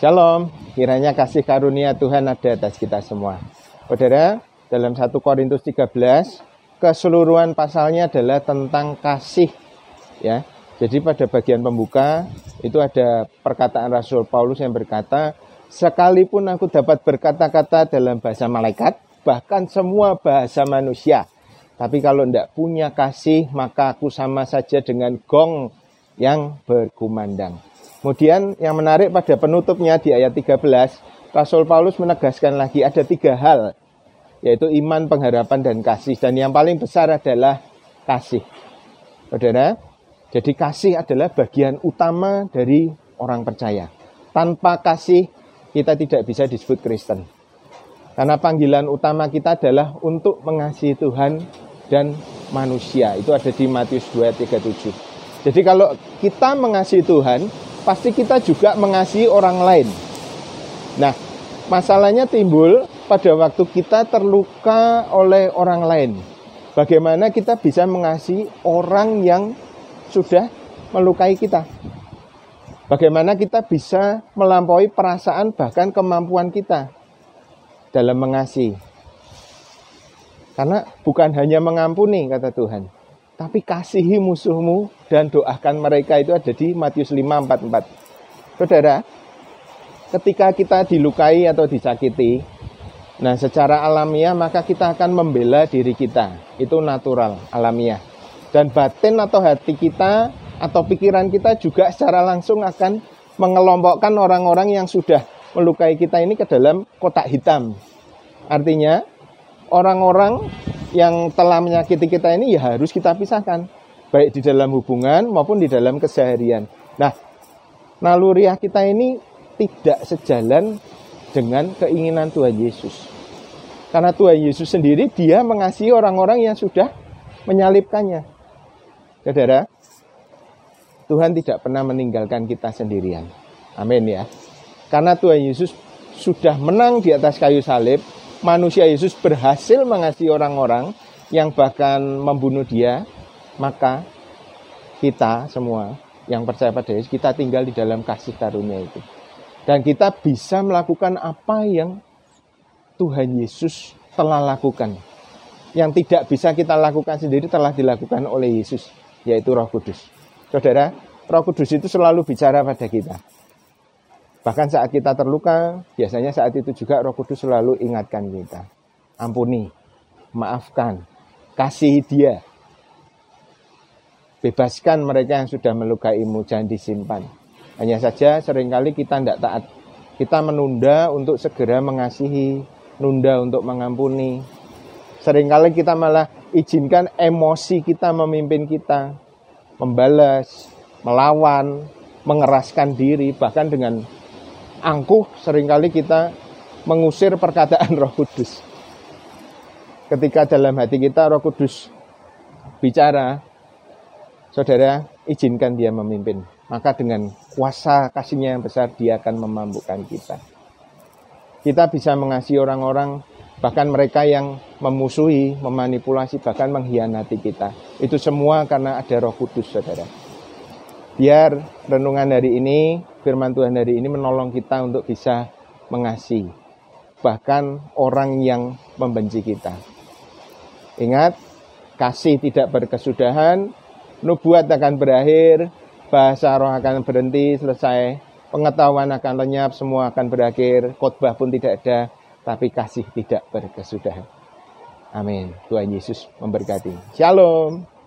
Shalom, kiranya kasih karunia Tuhan ada atas kita semua. Saudara, dalam 1 Korintus 13, keseluruhan pasalnya adalah tentang kasih. Ya, jadi pada bagian pembuka itu ada perkataan Rasul Paulus yang berkata, sekalipun aku dapat berkata-kata dalam bahasa malaikat, bahkan semua bahasa manusia, tapi kalau tidak punya kasih, maka aku sama saja dengan gong yang berkumandang. Kemudian yang menarik pada penutupnya di ayat 13, Rasul Paulus menegaskan lagi ada tiga hal, yaitu iman, pengharapan, dan kasih. Dan yang paling besar adalah kasih. Saudara, jadi kasih adalah bagian utama dari orang percaya. Tanpa kasih, kita tidak bisa disebut Kristen. Karena panggilan utama kita adalah untuk mengasihi Tuhan dan manusia. Itu ada di Matius 2:37. Jadi kalau kita mengasihi Tuhan, pasti kita juga mengasihi orang lain. Nah, masalahnya timbul pada waktu kita terluka oleh orang lain. Bagaimana kita bisa mengasihi orang yang sudah melukai kita? Bagaimana kita bisa melampaui perasaan bahkan kemampuan kita dalam mengasihi? Karena bukan hanya mengampuni kata Tuhan, tapi kasihi musuhmu dan doakan mereka itu ada di Matius 5:44. Saudara, ketika kita dilukai atau disakiti, nah secara alamiah maka kita akan membela diri kita. Itu natural, alamiah. Dan batin atau hati kita atau pikiran kita juga secara langsung akan mengelompokkan orang-orang yang sudah melukai kita ini ke dalam kotak hitam. Artinya, orang-orang yang telah menyakiti kita ini ya harus kita pisahkan baik di dalam hubungan maupun di dalam keseharian. Nah, naluriah kita ini tidak sejalan dengan keinginan Tuhan Yesus. Karena Tuhan Yesus sendiri dia mengasihi orang-orang yang sudah menyalibkannya. Saudara, Tuhan tidak pernah meninggalkan kita sendirian. Amin ya. Karena Tuhan Yesus sudah menang di atas kayu salib, manusia Yesus berhasil mengasihi orang-orang yang bahkan membunuh dia, maka kita semua yang percaya pada Yesus, kita tinggal di dalam kasih karunia itu. Dan kita bisa melakukan apa yang Tuhan Yesus telah lakukan. Yang tidak bisa kita lakukan sendiri telah dilakukan oleh Yesus, yaitu Roh Kudus. Saudara, Roh Kudus itu selalu bicara pada kita. Bahkan saat kita terluka, biasanya saat itu juga Roh Kudus selalu ingatkan kita. Ampuni, maafkan, kasih dia. Bebaskan mereka yang sudah melukaimu, jangan disimpan. Hanya saja sering kali kita tidak taat. Kita menunda untuk segera mengasihi, nunda untuk mengampuni. Seringkali kita malah izinkan emosi kita memimpin kita. Membalas, melawan, mengeraskan diri, bahkan dengan angkuh sering kali kita mengusir perkataan Roh Kudus. Ketika dalam hati kita Roh Kudus bicara, saudara izinkan dia memimpin. Maka dengan kuasa kasihnya yang besar dia akan memampukan kita. Kita bisa mengasihi orang-orang bahkan mereka yang memusuhi, memanipulasi, bahkan mengkhianati kita. Itu semua karena ada Roh Kudus, saudara. Biar renungan hari ini, firman Tuhan hari ini menolong kita untuk bisa mengasihi. Bahkan orang yang membenci kita. Ingat, kasih tidak berkesudahan, nubuat akan berakhir, bahasa roh akan berhenti, selesai, pengetahuan akan lenyap, semua akan berakhir, khotbah pun tidak ada, tapi kasih tidak berkesudahan. Amin. Tuhan Yesus memberkati. Shalom.